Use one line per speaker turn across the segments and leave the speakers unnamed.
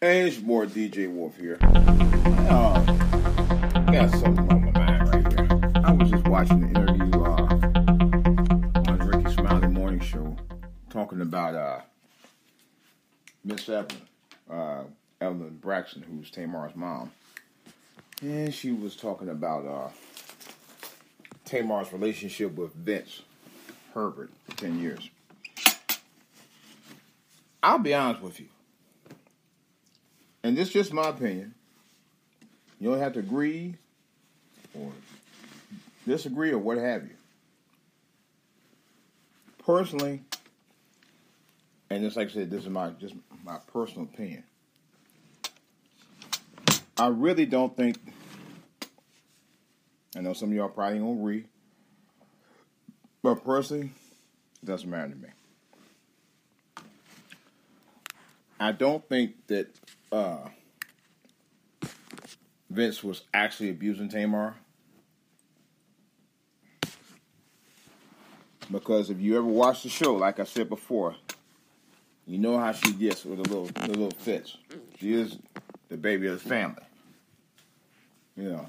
Hey, it's more DJ Wolf here. Uh, got something on my mind right here. I was just watching the interview uh, on Rickey Smiley Morning Show talking about uh, Miss Evelyn, uh, Evelyn Braxton, who's Tamar's mom. And she was talking about uh, Tamar's relationship with Vince Herbert for 10 years. I'll be honest with you and this is just my opinion. You don't have to agree or disagree or what have you. Personally, and just like I said, this is my just my personal opinion. I really don't think. I know some of y'all probably don't agree, but personally, it doesn't matter to me. I don't think that uh, Vince was actually abusing Tamar. Because if you ever watch the show, like I said before, you know how she gets with the little the little fits. She is the baby of the family. You know.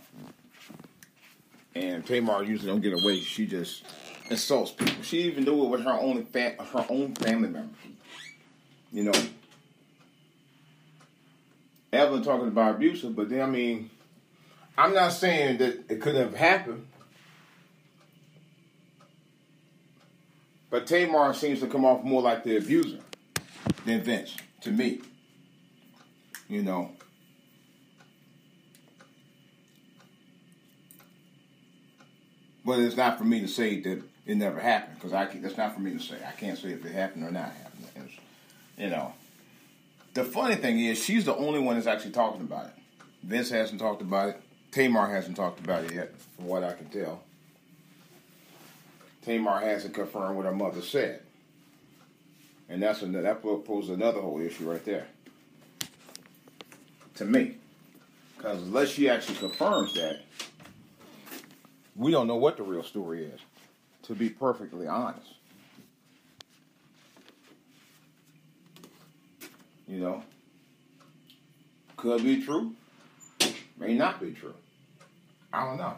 And Tamar usually don't get away. She just insults people. She even do it with her own fa- her own family members. You know, Evelyn talking about abusive, but then I mean, I'm not saying that it couldn't have happened. But Tamar seems to come off more like the abuser than Vince, to me. You know. But it's not for me to say that it never happened, because I that's not for me to say. I can't say if it happened or not happened. It's, you know. The funny thing is, she's the only one that's actually talking about it. Vince hasn't talked about it. Tamar hasn't talked about it yet, from what I can tell. Tamar hasn't confirmed what her mother said. And that's another, that poses another whole issue right there. To me. Because unless she actually confirms that, we don't know what the real story is, to be perfectly honest. You know, could be true, may not be true. I don't know.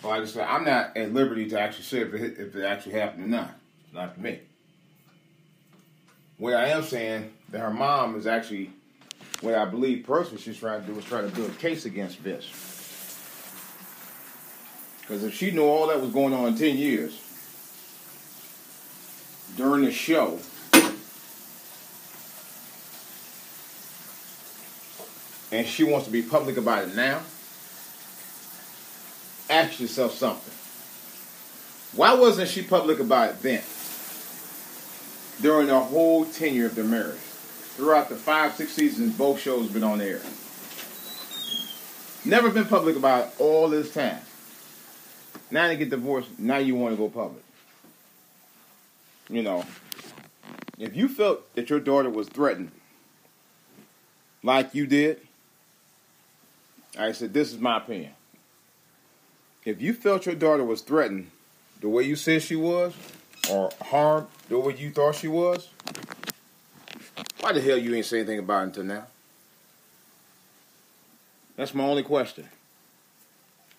But like I said, I'm not at liberty to actually say if it, if it actually happened or not. Not for me. What I am saying that her mom is actually, what I believe personally she's trying to do is trying to build a case against Vince. Because if she knew all that was going on in 10 years, during the show, and she wants to be public about it now, ask yourself something. Why wasn't she public about it then? During the whole tenure of their marriage. Throughout the five, six seasons both shows been on air. Never been public about it all this time. Now they get divorced, now you want to go public. You know, if you felt that your daughter was threatened like you did, I said, this is my opinion. If you felt your daughter was threatened the way you said she was, or harmed the way you thought she was, why the hell you ain't say anything about it until now? That's my only question.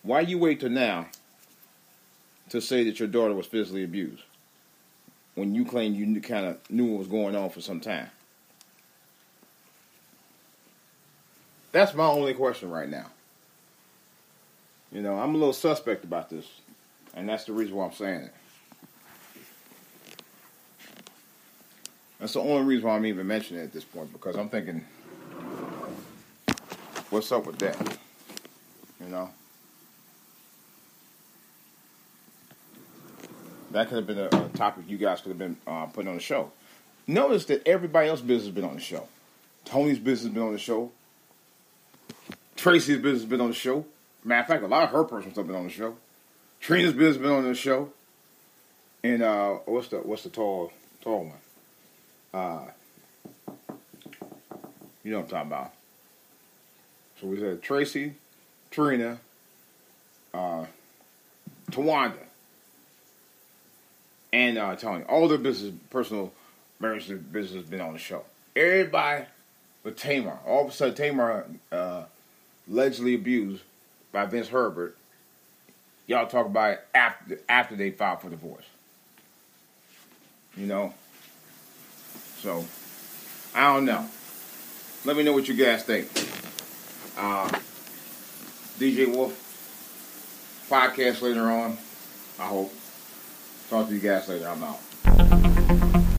Why you wait till now to say that your daughter was physically abused when you claim you kind of knew what was going on for some time? That's my only question right now. You know, I'm a little suspect about this, and that's the reason why I'm saying it. That's the only reason why I'm even mentioning it at this point because I'm thinking, what's up with that? You know? That could have been a, a topic you guys could have been uh, putting on the show. Notice that everybody else's business has been on the show. Toni's business has been on the show. Traci's business been on the show. Matter of fact, a lot of her personal stuff been on the show. Trina's business been on the show. And uh, what's the what's the tall tall one? Uh, you know what I'm talking about. So we said Traci, Trina, uh, Towanda, and uh, Toni. All their business, personal marriage business has been on the show. Everybody with Tamar. All of a sudden, Tamar uh, allegedly abused by Vince Herbert. Y'all talk about it after after they filed for divorce. You know. So I don't know. Let me know what you guys think. Uh, DJ Wolf podcast later on. I hope. Talk to you guys later. I'm out.